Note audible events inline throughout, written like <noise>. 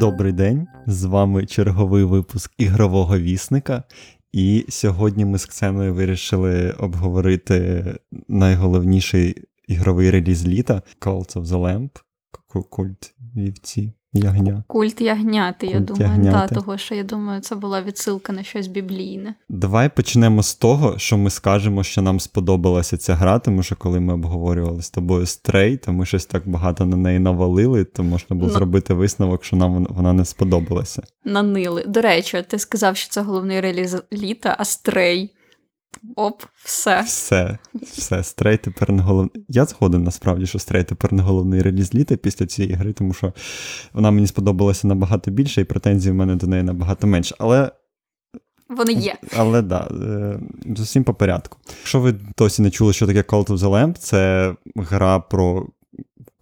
Добрий день, з вами черговий випуск ігрового вісника. І сьогодні ми з Ксеною вирішили обговорити найголовніший ігровий реліз літа Calls of the Lamp, культ вівці. Ягня. Культ ягняти, Культ я думаю, ягняти. Та, того, що я думаю, це була відсилка на щось біблійне. Давай почнемо з того, що ми скажемо, що нам сподобалася ця гра, тому що коли ми обговорювали з тобою стрей, то ми щось так багато на неї навалили, то можна було Ну. зробити висновок, що нам вона не сподобалася. Нанили. До речі, ти сказав, що це головний реліз літа, а стрей. Оп, все. Все, все, стрей тепер не головний. Я згоден насправді, що стрей тепер не головний реліз літа після цієї гри, тому що вона мені сподобалася набагато більше, і претензій в мене до неї набагато менше. Але Вони є. Але да, е, з усім по порядку. Якщо ви досі не чули, що таке Cult of the Lamp, це гра про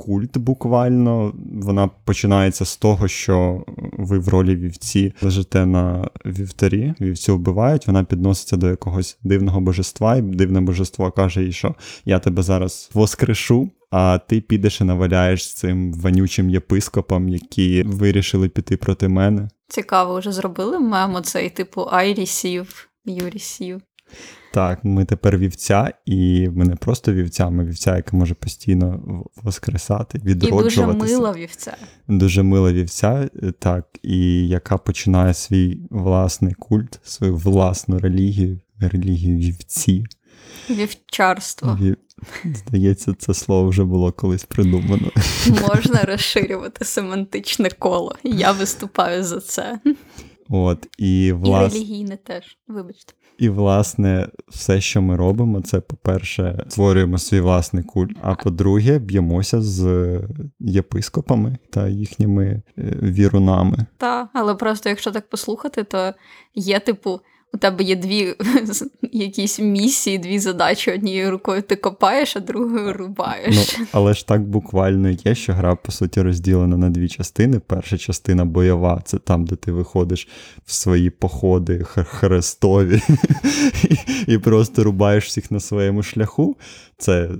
культ буквально. Вона починається з того, що ви в ролі вівці лежите на вівтарі, вівці вбивають, вона підноситься до якогось дивного божества, і дивне божество каже їй, що я тебе зараз воскрешу. А ти підеш і наваляєш цим вонючим єпископом, які вирішили піти проти мене. Цікаво, вже зробили мемо цей типу you receive. Так, ми тепер вівця, і ми не просто вівця, ми вівця, яка може постійно воскресати, І дуже мила вівця. Дуже мила вівця, е, так, і яка починає свій власний культ, свою власну релігію, релігію вівці. Вівчарство. Вів- Здається, це слово вже було колись придумано. Можна розширювати семантичне коло. Я виступаю за це. От, і, І релігійне теж. Вибачте. і власне, все, що ми робимо, це, по-перше, створюємо свій власний культ, а по-друге, б'ємося з єпископами та їхніми е, вірунами. Так, але просто якщо так послухати, то є, типу, у тебе є дві <laughs> якісь місії, дві задачі. Однією рукою ти копаєш, а другою рубаєш. Ну, але ж так буквально є, що гра, по суті, розділена на дві частини. Перша частина бойова це там, де ти виходиш в свої походи хрестові і, <laughs> і просто рубаєш всіх на своєму шляху. Це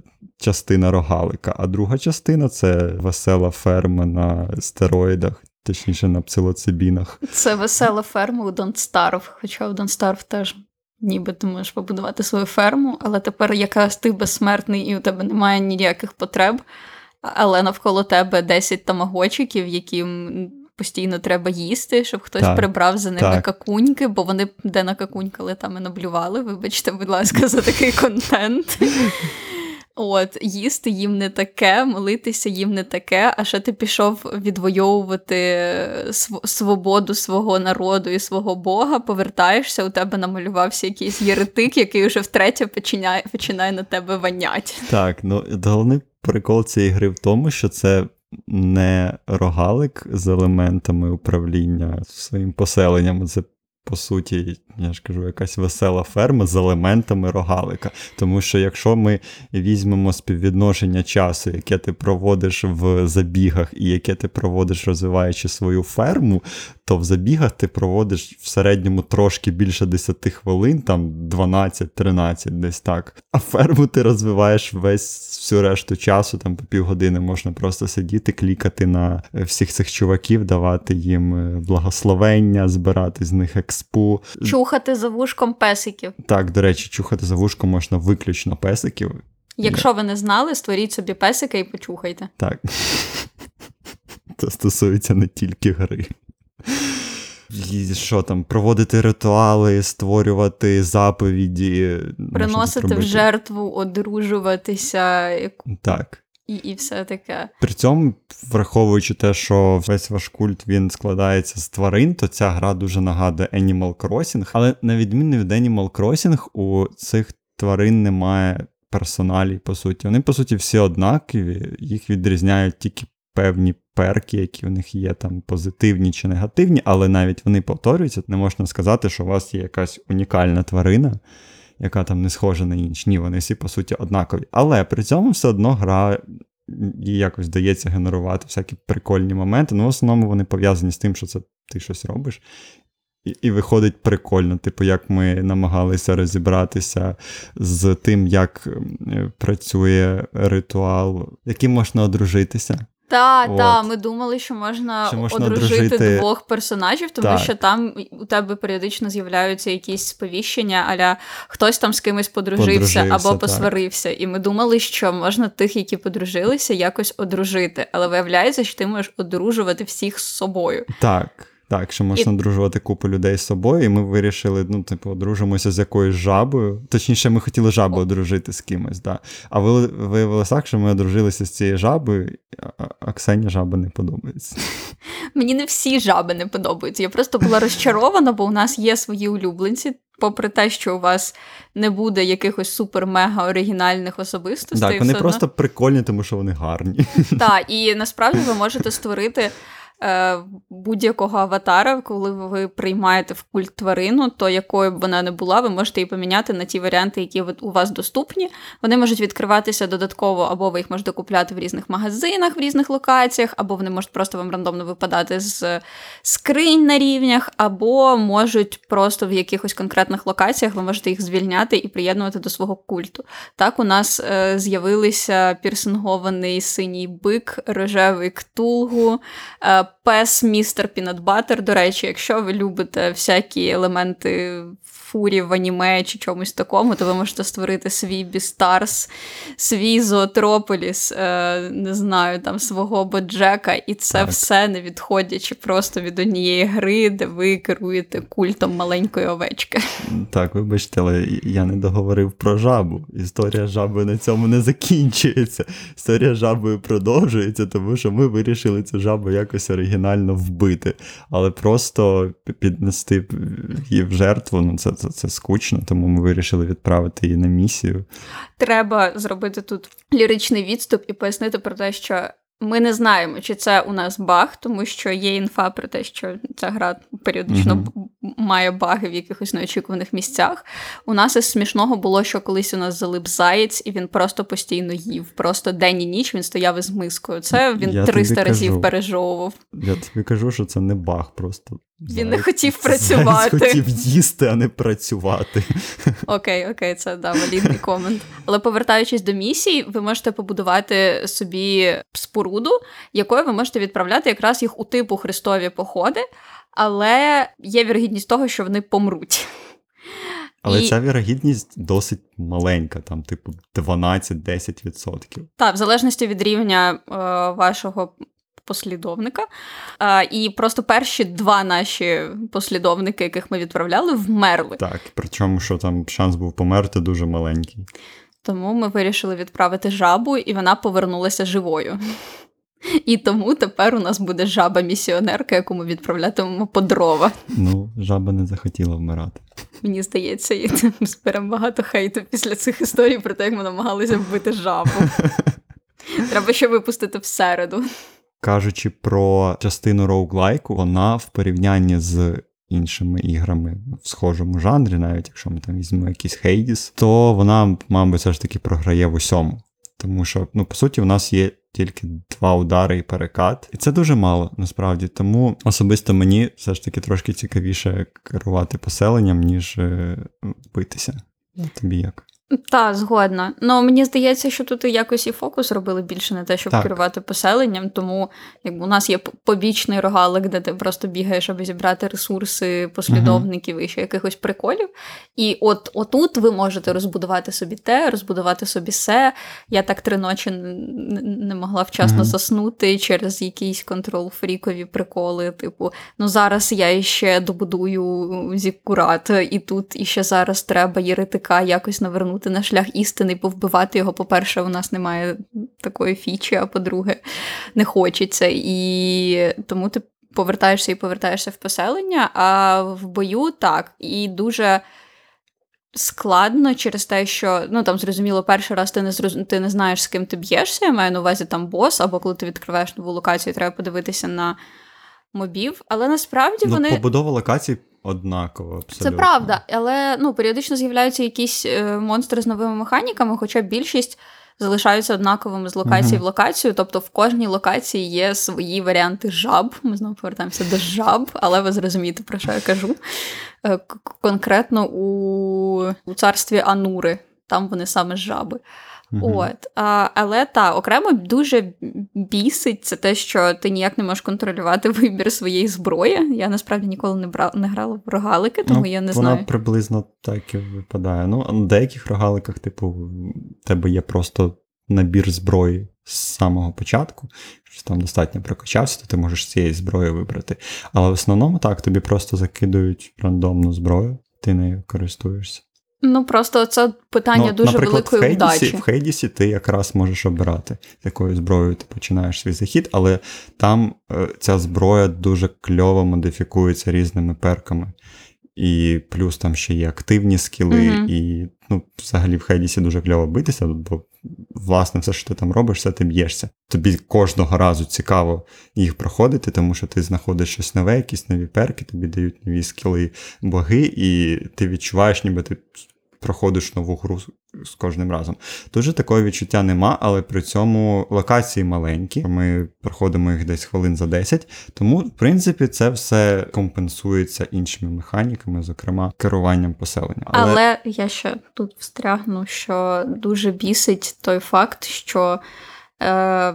частина рогалика. А друга частина це весела ферма на стероїдах, точніше на псилоцибінах. Це весела ферма у Don't хоча у Don't теж ніби ти можеш побудувати свою ферму, але тепер якраз ти безсмертний і у тебе немає ніяких потреб, але навколо тебе 10 тамагочиків, яким постійно треба їсти, щоб хтось Так, прибрав за ними так. какуньки, бо вони де накакунькали, там і наблювали. Вибачте, будь ласка, за такий контент. <laughs> От, їсти їм не таке, молитися їм не таке, а ще ти пішов відвоювати св- свободу свого народу і свого Бога, повертаєшся, у тебе намалювався якийсь єретик, який вже втретє починає, починає на тебе ванять. Так, ну головний прикол цієї гри в тому, що це не рогалик з елементами управління своїм поселенням. Це по суті, я ж кажу, якась весела ферма з елементами рогалика. Тому що якщо ми візьмемо співвідношення часу, яке ти проводиш в забігах, і яке ти проводиш, розвиваючи свою ферму, то в забігах ти проводиш в середньому трошки більше 10 хвилин, там 12-13, десь так. А ферму ти розвиваєш весь всю решту часу, там по півгодини можна просто сидіти, клікати на всіх цих чуваків, давати їм е, благословення, збирати з них експу. Чухати за вушком песиків. Так, до речі, чухати за вушко можна виключно песиків. Якщо ви не знали, створіть собі песика і почухайте. Так. Це стосується не тільки гри. І що там, проводити ритуали, створювати заповіді. Приносити в жертву, одружуватися Так. І, і все таке. При цьому, враховуючи те, що весь ваш культ він складається з тварин, то ця гра дуже нагадує Animal Crossing. Але на відміну від Animal Crossing, у цих тварин немає персоналій, по суті. Вони, по суті, всі однакові, їх відрізняють тільки певні перки, які в них є там позитивні чи негативні, але навіть вони повторюються. Не можна сказати, що у вас є якась унікальна тварина. Яка там не схожа на інші. Ні, вони всі, по суті, однакові. Але при цьому все одно гра їй якось вдається генерувати всякі прикольні моменти. Ну, в основному вони пов'язані з тим, що це ти щось робиш. і, і виходить прикольно, типу, як ми намагалися розібратися з тим, як працює ритуал, яким можна одружитися. Так, та, ми думали, що можна, що можна одружити, дружити... двох персонажів, тому так. що там у тебе періодично з'являються якісь сповіщення, аля хтось там з кимось подружився, подружився або так. посварився. І ми думали, що можна тих, які подружилися, якось одружити. Але виявляється, що ти можеш одружувати всіх з собою. Так. Так, що можна і... дружувати купу людей з собою, і ми вирішили, ну, типу, одружимося з якоюсь жабою. Точніше, ми хотіли жабу одружити з кимось, да. А виявилося так, що ми одружилися з цією жабою, а Ксені жаба не подобається. <laughs> Мені не всі жаби не подобаються. Я просто була розчарована, бо у нас є свої улюбленці. Попри те, що у вас не буде якихось супер-мега оригінальних особистостей. Так, вони просто одно... прикольні, тому що вони гарні. Так, <laughs> і насправді ви можете створити будь-якого аватара, коли ви приймаєте в культ тварину, то якою б вона не була, ви можете її поміняти на ті варіанти, які у вас доступні. Вони можуть відкриватися додатково, або ви їх можете купляти в різних магазинах, в різних локаціях, або вони можуть просто вам рандомно випадати з скринь на рівнях, або можуть просто в якихось конкретних локаціях ви можете їх звільняти і приєднувати до свого культу. Так, у нас е, з'явилися пірсингований синій бик, рожевий ктулгу. Е, пес містер Пінатбатер. До речі, якщо ви любите всякі елементи фурі в аніме чи чомусь такому, то ви можете створити свій Бістарс, свій Зоотрополіс, е, не знаю, там свого Боджека, і це так. все не відходячи просто від однієї гри, де ви керуєте культом маленької овечки. Так, вибачте, але я не договорив про жабу. Історія жаби на цьому не закінчується. Історія жабою продовжується, тому що ми вирішили цю жабу якось оригінально вбити, але просто піднести її в жертву, ну це це, це скучно, тому ми вирішили відправити її на місію. Треба зробити тут ліричний відступ і пояснити про те, що ми не знаємо, чи це у нас баг, тому що є інфа про те, що ця гра періодично uh має баги в якихось неочікуваних місцях. У нас із смішного було, що колись у нас залип заєць, і він просто постійно їв. Просто день і ніч він стояв із мискою. Це він Я 300 разів пережовував. Я тобі кажу, що це не баг, просто. Він не хотів працювати. Заяць хотів їсти, а не працювати. Окей, окей, це да, валідний комент. Але повертаючись до місій, ви можете побудувати собі споруду, якою ви можете відправляти якраз їх у типу Христові походи але є вірогідність того, що вони помруть. Але і... ця вірогідність досить маленька, там, типу, 12-10%. Так, в залежності від рівня е, вашого послідовника. Е, і просто перші два наші послідовники, яких ми відправляли, вмерли. Так, причому що там шанс був померти дуже маленький. Тому ми вирішили відправити жабу, і вона повернулася живою. І тому тепер у нас буде жаба-місіонерка, яку ми відправлятимемо по дрова. Ну, жаба не захотіла вмирати. Мені здається, і ми зберемо багато хейту після цих історій про те, як ми намагалися вбити жабу. <laughs> Треба ще випустити всереду. Кажучи про частину роуглайку, вона в порівнянні з іншими іграми в схожому жанрі, навіть якщо ми там візьмемо якийсь Хейдіс, то вона, мабуть, все ж таки програє в усьому. Тому що, ну, по суті, у нас є тільки два удари і перекат. І це дуже мало насправді. Тому особисто мені все ж таки трошки цікавіше керувати поселенням, ніж е, битися. Тобі як? Так, згодна. Ну мені здається, що тут якось і фокус робили більше на те, щоб так. керувати поселенням. Тому якби у нас є побічний рогалик, де ти просто бігаєш, аби зібрати ресурси послідовників uh і ще якихось приколів. І от отут ви можете розбудувати собі те, розбудувати собі все. Я так три ночі не могла вчасно uh заснути через якісь контрол-фрікові приколи. Типу, ну зараз я ще добудую зіккурат, і тут іще зараз треба єретика якось навернути повернути на шлях істини, повбивати його. По-перше, у нас немає такої фічі, а по-друге, не хочеться. І тому ти повертаєшся і повертаєшся в поселення, а в бою так. І дуже. Складно через те, що ну там зрозуміло, перший раз ти не зроз... ти не знаєш, з ким ти б'єшся. Я маю на увазі там бос, або коли ти відкриваєш нову локацію, треба подивитися на мобів. Але насправді ну, вони побудова локацій однаково. абсолютно. Це правда, але ну, періодично з'являються якісь е, монстри з новими механіками, хоча більшість залишаються однаковими з локації uh-huh. в локацію. Тобто в кожній локації є свої варіанти жаб. Ми знову повертаємося до жаб, але ви зрозумієте, про що я кажу. Е, конкретно у, у царстві Анури, там вони саме жаби. Mm-hmm. От, а, Але та окремо дуже бісить це те, що ти ніяк не можеш контролювати <laughs> вибір своєї зброї. Я насправді ніколи не брала не грала в рогалики, тому ну, я не вона знаю. приблизно так і випадає. Ну, на деяких рогаликах, типу, в тебе є просто набір зброї з самого початку. Що там достатньо прокачався, то ти можеш цієї зброї вибрати. Але в основному так, тобі просто закидують рандомну зброю, ти нею користуєшся. Ну просто це питання ну, дуже наприклад, великої в Хейдісі, вдачі. В Хейдісі ти якраз можеш обирати, якою зброєю ти починаєш свій захід, але там е, ця зброя дуже кльово модифікується різними перками. І плюс там ще є активні скіли, mm-hmm. і ну, взагалі в Хейдісі дуже кльово битися, бо власне все, що ти там робиш, все ти б'єшся. Тобі кожного разу цікаво їх проходити, тому що ти знаходиш щось нове, якісь нові перки, тобі дають нові скіли боги, і ти відчуваєш, ніби ти проходиш нову гру з кожним разом. Дуже такого відчуття нема, але при цьому локації маленькі. Ми проходимо їх десь хвилин за 10. Тому, в принципі, це все компенсується іншими механіками, зокрема керуванням поселення. Але, але я ще тут встрягну, що дуже бісить той факт, що. Е,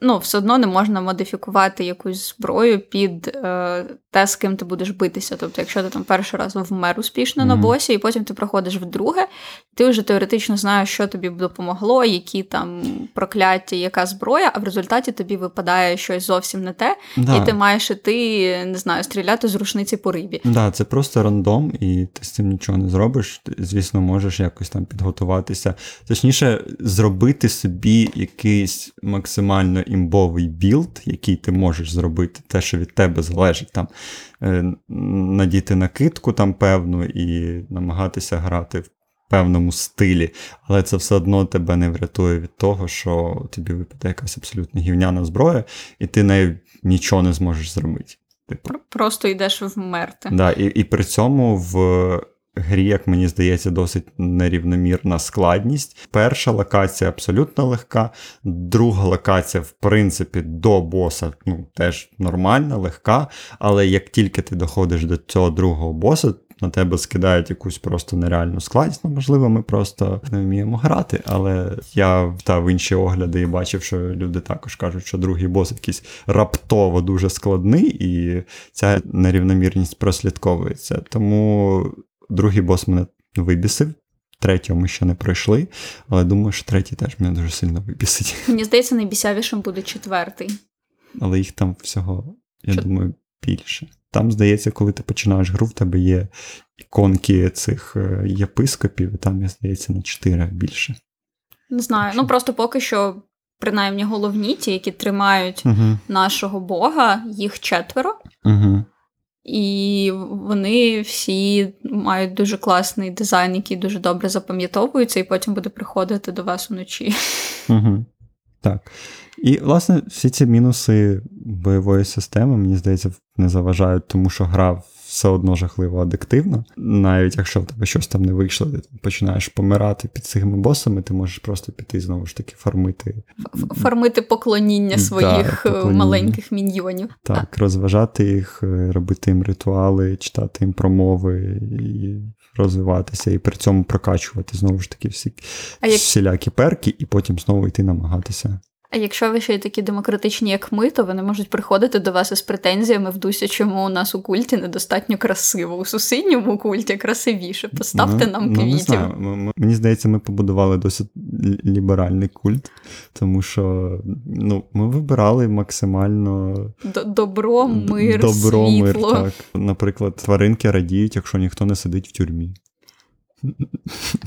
ну, все одно не можна модифікувати якусь зброю під е, те, з ким ти будеш битися. Тобто, якщо ти там перший раз вмер успішно mm-hmm. на босі, і потім ти проходиш вдруге, ти вже теоретично знаєш, що тобі допомогло, які там прокляття, яка зброя, а в результаті тобі випадає щось зовсім не те, да. і ти маєш іти, не знаю, стріляти з рушниці по рибі. Так, да, це просто рандом, і ти з цим нічого не зробиш. Ти, звісно, можеш якось там підготуватися. Точніше, зробити собі якийсь максимально імбовий build, який ти можеш зробити, те, що від тебе залежить, там е, надіти накидку там певну і намагатися грати в певному стилі, але це все одно тебе не врятує від того, що тобі випаде якась абсолютно гівняна зброя, і ти нею нічого не зможеш зробити. Типу. Просто йдеш вмерти. Да, І і при цьому в грі, як мені здається, досить нерівномірна складність. Перша локація абсолютно легка, друга локація, в принципі, до боса ну, теж нормальна, легка. Але як тільки ти доходиш до цього другого боса, на тебе скидають якусь просто нереальну складність. Ну, можливо, ми просто не вміємо грати, але я в інші огляди і бачив, що люди також кажуть, що другий бос якийсь раптово дуже складний, і ця нерівномірність прослідковується. Тому Другий бос мене вибісив. Третього ми ще не пройшли, але думаю, що третій теж мене дуже сильно вибісить. <laughs> Мені здається, найбісявішим буде четвертий. Але їх там всього, я Чот... думаю, більше. Там, здається, коли ти починаєш гру, в тебе є іконки цих е, єпископів, і там, я здається, на чотири більше. Не знаю. Ну просто поки що, принаймні, головні, ті, які тримають угу. нашого Бога, їх четверо. Угу. І вони всі мають дуже класний дизайн, який дуже добре запам'ятовується, і потім буде приходити до вас уночі. <laughs> Угу. Так. І, власне, всі ці мінуси бойової системи, мені здається, не заважають, тому що гра все одно жахливо адиктивно. Навіть якщо в тебе щось там не вийшло, ти починаєш помирати під цими босами, ти можеш просто піти знову ж таки фармити. Фармити поклоніння своїх да, е, поклоніння. маленьких міньйонів. Так, а. розважати їх, е, робити їм ритуали, читати їм промови і розвиватися, і при цьому прокачувати знову ж таки всі як... всілякі перки, і потім знову йти намагатися а якщо ви ще й такі демократичні, як ми, то вони можуть приходити до вас із претензіями в дусі, чому у нас у культі недостатньо красиво. У сусідньому культі красивіше. Поставте ну, нам квітів. Ну, не знаю. Мені здається, ми побудували досить ліберальний культ, тому що ну, ми вибирали максимально добро, мир, добро, світло. мир. так. Наприклад, тваринки радіють, якщо ніхто не сидить в тюрмі.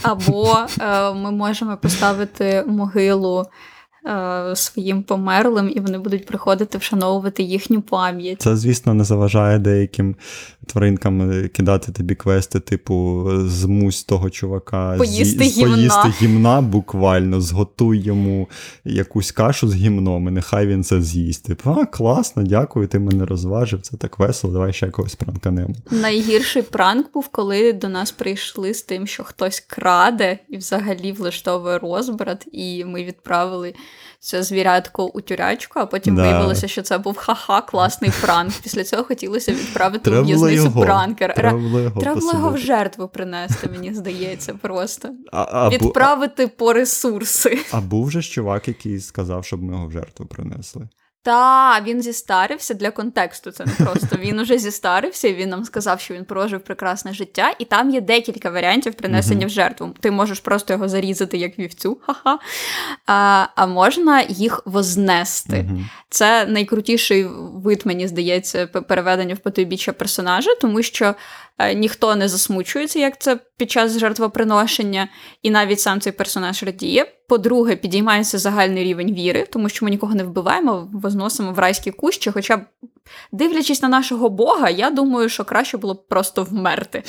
Або е, ми можемо поставити могилу своїм померлим, і вони будуть приходити вшановувати їхню пам'ять. Це, звісно, не заважає деяким тваринкам е, кидати тобі квести, типу, змусь того чувака, поїсти з'ї- гімна. поїсти гімна буквально, зготуй йому якусь кашу з гімном, і нехай він це з'їсть. Типу, а, класно, дякую, ти мене розважив, це так весело, давай ще якогось пранканемо. Найгірший пранк був, коли до нас прийшли з тим, що хтось краде і взагалі влаштовує розбрат, і ми відправили це звірятко у тюрячку, а потім Да. виявилося, що це був ха-ха, класний пранк. Після цього хотілося відправити у в'язницю пранкер. пранкера. Треба було його Треба його в жертву принести, мені здається, просто. А, а, бу- Відправити по ресурси. а був же чувак, який сказав, щоб ми його в жертву принесли. Та він зістарився для контексту. Це не просто він уже зістарився, і він нам сказав, що він прожив прекрасне життя, і там є декілька варіантів принесення в жертву. Ти можеш просто його зарізати як вівцю, ха-ха. А, а можна їх вознести. Це найкрутіший вид, мені здається, переведення в потойбіччя персонажа, тому що ніхто не засмучується, як це під час жертвоприношення, і навіть сам цей персонаж радіє. По-друге, підіймається загальний рівень віри, тому що ми нікого не вбиваємо, возносимо в райські кущі. Хоча, дивлячись на нашого Бога, я думаю, що краще було б просто вмерти.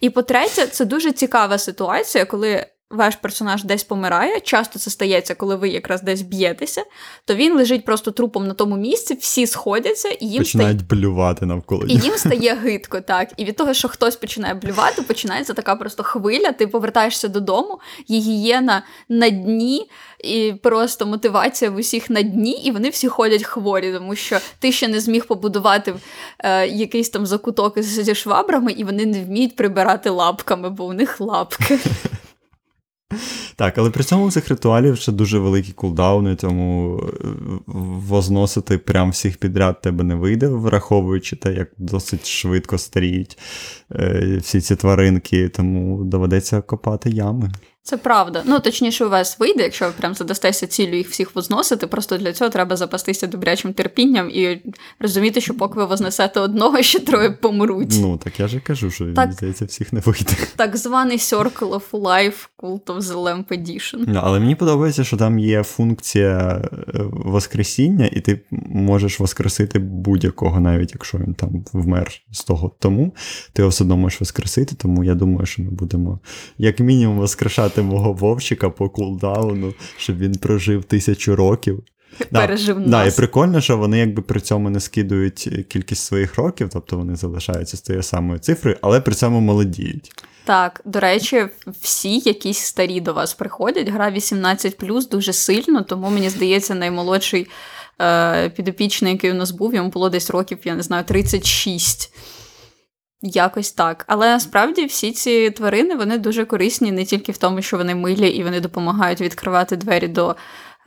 І по-третє, це дуже цікава ситуація, коли. Ваш персонаж десь помирає, часто це стається, коли ви якраз десь б'єтеся, то він лежить просто трупом на тому місці, всі сходяться, і їм стає Починають блювати навколо і їм стає гидко, так. І від того, що хтось починає блювати, починається така просто хвиля. Ти повертаєшся додому, гігієна на дні, і просто мотивація в усіх на дні, і вони всі ходять хворі, тому що ти ще не зміг побудувати е, якийсь там закуток зі швабрами, і вони не вміють прибирати лапками, бо у них лапки. <laughs> Так, але при цьому цих ритуалів ще дуже великі кулдауни, тому е, возносити прям всіх підряд тебе не вийде, враховуючи те, як досить швидко старіють е, всі ці тваринки, тому доведеться копати ями. Це правда. Ну, точніше, у вас вийде, якщо ви прям задастеся цілю їх всіх возносити. Просто для цього треба запастися добрячим терпінням і розуміти, що поки ви вознесете одного, ще троє помруть. Ну, так я же кажу, що Так. здається, всіх не вийде. Так званий Circle of Life Cult of the Lamp Edition. Ну, Але мені подобається, що там є функція е, воскресіння, і ти можеш воскресити будь-якого, навіть якщо він там вмер з того тому, ти його все одно можеш воскресити, тому я думаю, що ми будемо як мінімум воскрешати мого вовчика по кулдауну, щоб він прожив тисячу років. Да, Пережив Да, і прикольно, що вони якби при цьому не скидують кількість своїх років, тобто вони залишаються з тією самою цифрою, але при цьому молодіють. Так, до речі, всі якісь старі до вас приходять. Гра 18 дуже сильно, тому мені здається, наймолодший е, підопічний, який у нас був, йому було десь років, я не знаю, 36. Якось так. Але насправді всі ці тварини вони дуже корисні не тільки в тому, що вони милі і вони допомагають відкривати двері до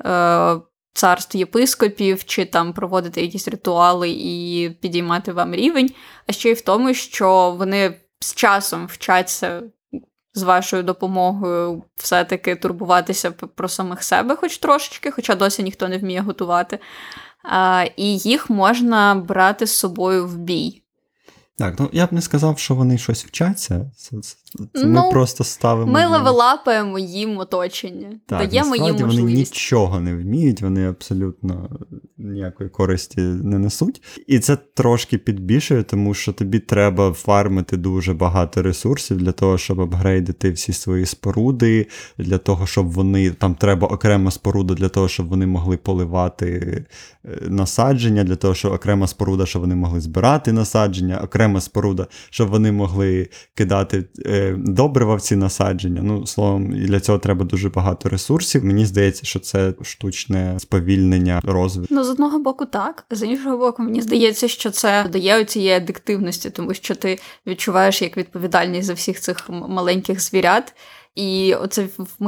е, царств єпископів, чи там проводити якісь ритуали і підіймати вам рівень, а ще й в тому, що вони з часом вчаться з вашою допомогою все-таки турбуватися про самих себе, хоч трошечки, хоча досі ніхто не вміє готувати. А, і їх можна брати з собою в бій. Так, ну я б не сказав, що вони щось вчаться. Це, це, це ми Ну, просто ставимо. Ми левелапаємо їм оточення, Так, даємо їм насправді вони можливість. нічого не вміють, вони абсолютно ніякої користі не несуть. І це трошки підбільшує, тому що тобі треба фармити дуже багато ресурсів для того, щоб апгрейдити всі свої споруди, для того, щоб вони там треба окрема споруда для того, щоб вони могли поливати е, насадження, для того, щоб окрема споруда, щоб вони могли збирати насадження, окрема споруда, щоб вони могли кидати е, добрива в ці насадження. Ну, словом, для цього треба дуже багато ресурсів. Мені здається, що це штучне сповільнення розвитку. Ну, з одного боку, так. З іншого боку, мені здається, що це додає цієї адиктивності, тому що ти відчуваєш як відповідальність за всіх цих маленьких звірят. І оце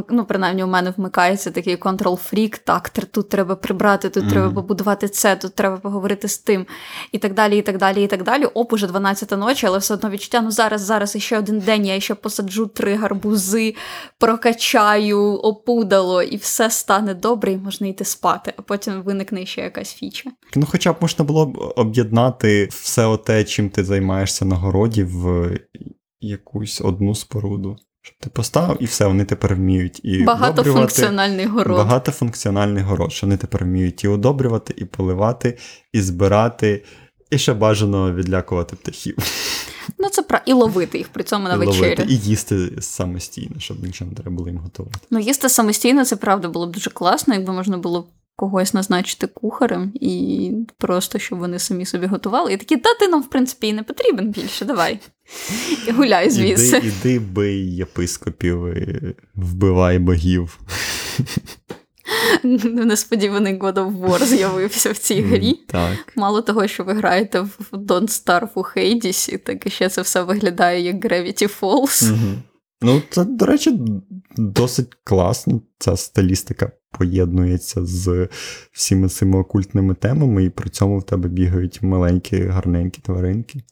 ну, принаймні у мене вмикається такий контрол-фрік, так, тут треба прибрати, тут Мгм. треба побудувати це, тут треба поговорити з тим, і так далі, і так далі, і так далі. Оп, уже 12 ночі, але все одно відчуття, ну зараз, зараз іще один день, я ще посаджу три гарбузи, прокачаю, опудало, і все стане добре, і можна йти спати, а потім виникне ще якась фіча. Ну, хоча б можна було б об'єднати все те, чим ти займаєшся на городі, в якусь одну споруду. Щоб ти поставив і все, вони тепер вміють і багатофункціональний город. Багатофункціональний город, що вони тепер вміють і удобрювати, і поливати, і збирати, і ще бажано відлякувати птахів. Ну, це про і ловити їх при цьому на вечерю. І їсти самостійно, щоб нічого не треба було їм готувати. Ну, їсти самостійно, це правда було б дуже класно, якби можна було когось назначити кухарем, і просто щоб вони самі собі готували. І такі, та ти нам, в принципі, і не потрібен більше, давай. І гуляй звідси. Іди, іди бий єпископів, і вбивай богів. Несподіваний God of War з'явився в цій грі. Так. Мало того, що ви граєте в Don't Starve у Хейдісі, так і ще це все виглядає як Gravity Falls. Угу. Ну, це, до речі, досить класно. Ця стилістика поєднується з всіми цими окультними темами, і при цьому в тебе бігають маленькі, гарненькі тваринки.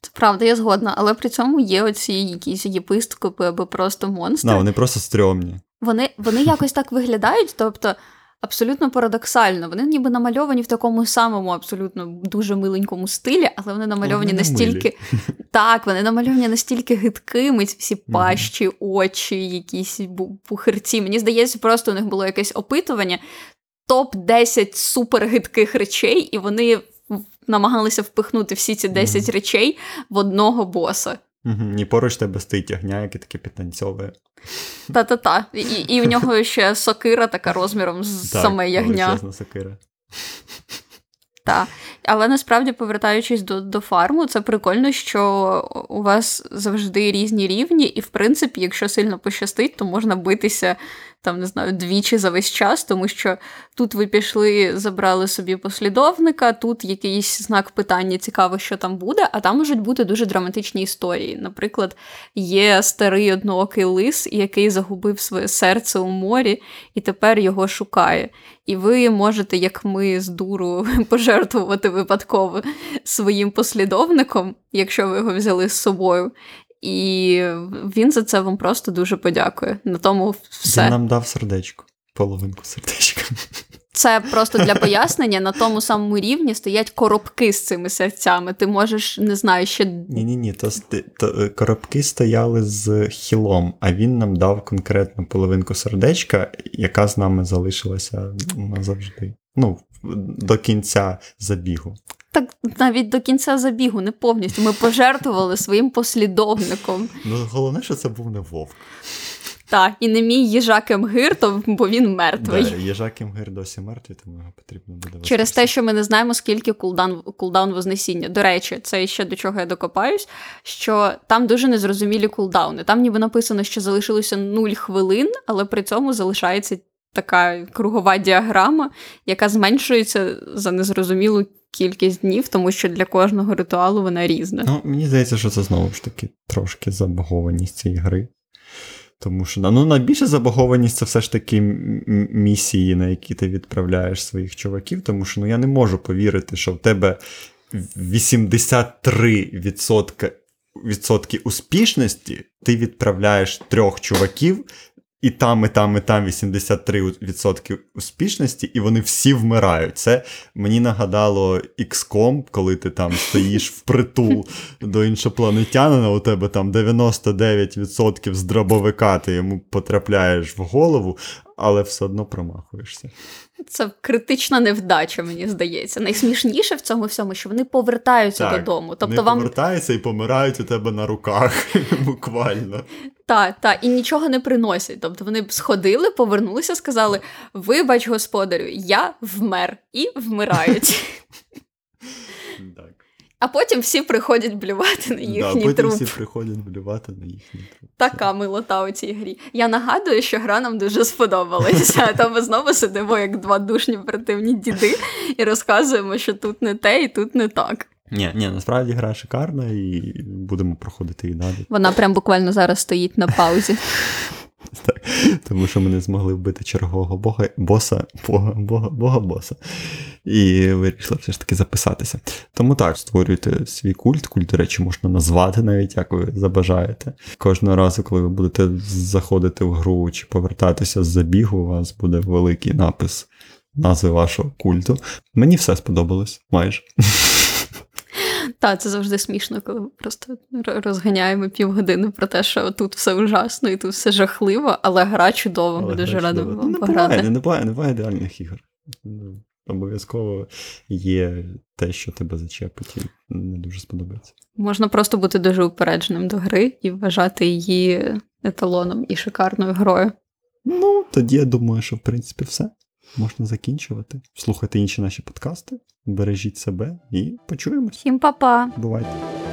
Це правда, я згодна, але при цьому є оці якісь єпископи або просто монстри. Да, вони просто стрьомні. Вони, Вони якось так виглядають, тобто. Абсолютно парадоксально. Вони ніби намальовані в такому самому, абсолютно дуже миленькому стилі, але вони намальовані вони настільки. <laughs> Так, вони намальовані настільки гидкими, всі пащі, очі, якісь пухирці. Мені здається, просто у них було якесь опитування. Топ-10 супергидких речей, і вони намагалися впихнути всі ці 10 mm-hmm. речей в одного боса. Угу, І поруч тебе стоїть ягня, який таке підтанцьовує. Та-та-та. І і в <laughs> нього ще сокира така розміром з так, саме ягня. Сокира. Так. Але насправді, повертаючись до до фарму, це прикольно, що у вас завжди різні рівні, і, в принципі, якщо сильно пощастить, то можна битися там, не знаю, двічі за весь час, тому що тут ви пішли, забрали собі послідовника, тут якийсь знак питання цікаво, що там буде, а там можуть бути дуже драматичні історії. Наприклад, є старий одноокий лис, який загубив своє серце у морі, і тепер його шукає. І ви можете, як ми з дуру, <laughs> пожертвувати випадково своїм послідовником, якщо ви його взяли з собою. І він за це вам просто дуже подякує. На тому все. Він нам дав сердечко, половинку сердечка. Це просто для пояснення на тому самому рівні стоять коробки з цими серцями. Ти можеш, не знаю, ще. Ні, ні, ні, то, то е, коробки стояли з хілом, а він нам дав конкретну половинку сердечка, яка з нами залишилася назавжди. Ну, до кінця забігу так навіть до кінця забігу, не повністю. Ми пожертвували своїм послідовником. Ну, головне, що це був не вовк. Так, і не мій їжак Емгир, то, бо він мертвий. Да, їжак Емгир досі мертвий, тому його потрібно буде Через те, що ми не знаємо, скільки cooldown, cooldown Вознесіння. До речі, це ще до чого я докопаюсь, що там дуже незрозумілі кулдауни. Там ніби написано, що залишилося 0 хвилин, але при цьому залишається така кругова діаграма, яка зменшується за незрозумілу кількість днів, тому що для кожного ритуалу вона різна. Ну, Мені здається, що це знову ж таки трошки забагованість цієї гри. Тому що ну, найбільша забагованість це все ж таки місії, на які ти відправляєш своїх чуваків, тому що ну, я не можу повірити, що в тебе 83% відсотки успішності ти відправляєш трьох чуваків і там, і там, і там 83% успішності, і вони всі вмирають. Це мені нагадало XCOM, коли ти там стоїш впритул до іншопланетянина, у тебе там 99% з дробовика, ти йому потрапляєш в голову, але все одно промахуєшся. Це критична невдача, мені здається. Найсмішніше в цьому всьому, що вони повертаються так, додому. Тобто вони вам повертаються і помирають у тебе на руках, <laughs> буквально. Так, так, і нічого не приносять. Тобто вони б сходили, повернулися, сказали: Вибач, господарю, я вмер і вмирають. А потім всі приходять блювати на їхній да, потім труп. всі приходять блювати на їхній труп. Така милота у цій грі. Я нагадую, що гра нам дуже сподобалася. Там ми знову сидимо, як два душні противні діди, і розказуємо, що тут не те, і тут не так. Ні, ні, насправді гра шикарна, і будемо проходити і далі. Вона прям буквально зараз стоїть на паузі. <laughs> <laughs> Так, Тому що ми не змогли вбити чергового бога боса, бога, бога, бога боса. І вирішили все ж таки записатися. Тому так, створюйте свій культ. Культ, до речі, можна назвати навіть, як ви забажаєте. Кожного разу, коли ви будете заходити в гру чи повертатися з забігу, у вас буде великий напис назви вашого культу. Мені все сподобалось майже. <laughs> Так, це завжди смішно, коли ми просто розганяємо півгодини про те, що тут все ужасно і тут все жахливо, але гра чудова, ми дуже раді вам ну, пограти. Не буває, не буває ідеальних ігор. Ну, обов'язково є те, що тебе зачепить, і не дуже сподобається. Можна просто бути дуже упередженим до гри і вважати її еталоном і шикарною грою. Ну, тоді я думаю, що в принципі все. Можна закінчувати. Слухайте інші наші подкасти, бережіть себе і почуємось. Всім па-па! Бувайте!